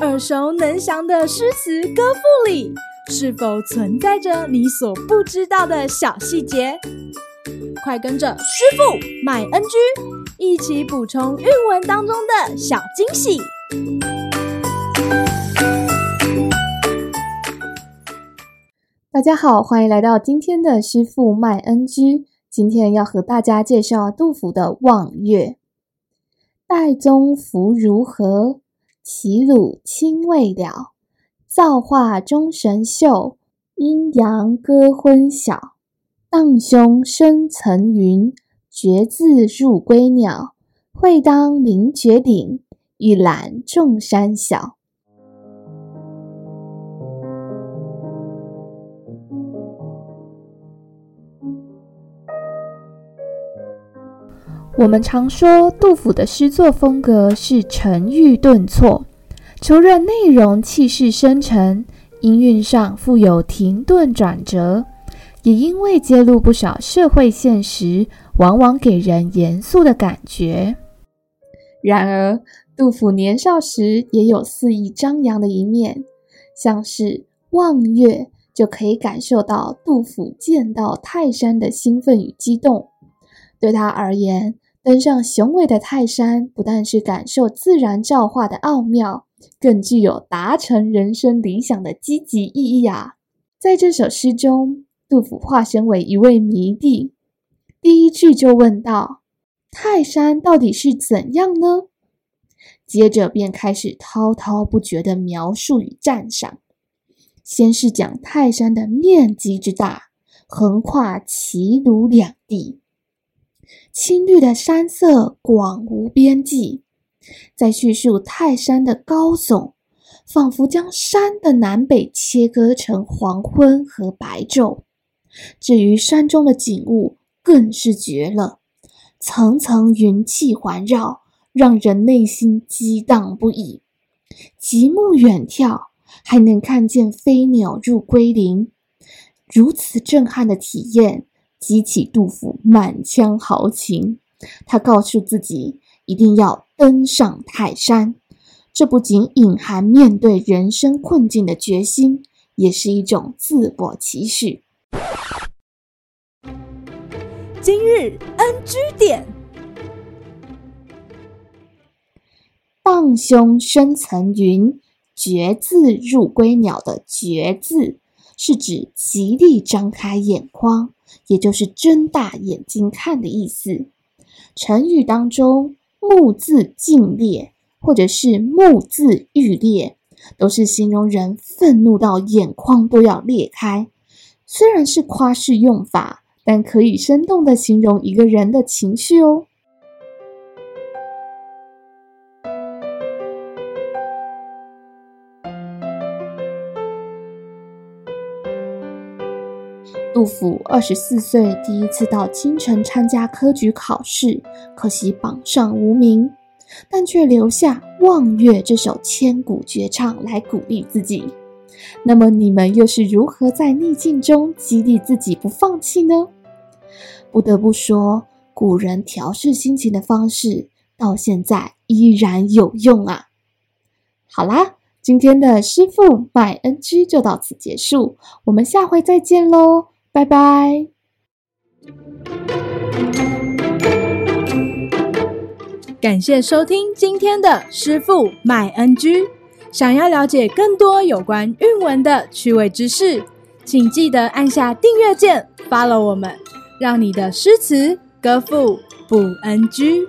耳熟能详的诗词歌赋里，是否存在着你所不知道的小细节？快跟着师傅麦恩居一起补充韵文当中的小惊喜！大家好，欢迎来到今天的师傅麦恩居。今天要和大家介绍杜甫的《望岳》：岱宗夫如何？齐鲁青未了。造化钟神秀，阴阳割昏晓。荡胸生层云，决眦入归鸟。会当凌绝顶，一览众山小。我们常说杜甫的诗作风格是沉郁顿挫，除了内容气势深沉，音韵上富有停顿转折，也因为揭露不少社会现实，往往给人严肃的感觉。然而，杜甫年少时也有肆意张扬的一面，像是《望岳》就可以感受到杜甫见到泰山的兴奋与激动。对他而言，登上雄伟的泰山，不但是感受自然造化的奥妙，更具有达成人生理想的积极意义啊！在这首诗中，杜甫化身为一位迷弟，第一句就问道：“泰山到底是怎样呢？”接着便开始滔滔不绝的描述与赞赏。先是讲泰山的面积之大，横跨齐鲁两地。青绿的山色广无边际，在叙述泰山的高耸，仿佛将山的南北切割成黄昏和白昼。至于山中的景物，更是绝了，层层云气环绕，让人内心激荡不已。极目远眺，还能看见飞鸟入归林，如此震撼的体验。激起杜甫满腔豪情，他告诉自己一定要登上泰山。这不仅隐含面对人生困境的决心，也是一种自我期许。今日 NG 点：荡胸生层云，决眦入归鸟的“决”字，是指极力张开眼眶。也就是睁大眼睛看的意思。成语当中，“目字尽裂”或者是“目字欲裂”，都是形容人愤怒到眼眶都要裂开。虽然是夸饰用法，但可以生动地形容一个人的情绪哦。杜甫二十四岁第一次到京城参加科举考试，可惜榜上无名，但却留下《望岳》这首千古绝唱来鼓励自己。那么你们又是如何在逆境中激励自己不放弃呢？不得不说，古人调试心情的方式到现在依然有用啊！好啦，今天的师傅麦恩居就到此结束，我们下回再见喽。拜拜！感谢收听今天的师傅麦恩居。想要了解更多有关韵文的趣味知识，请记得按下订阅键，follow 我们，让你的诗词歌赋不 NG。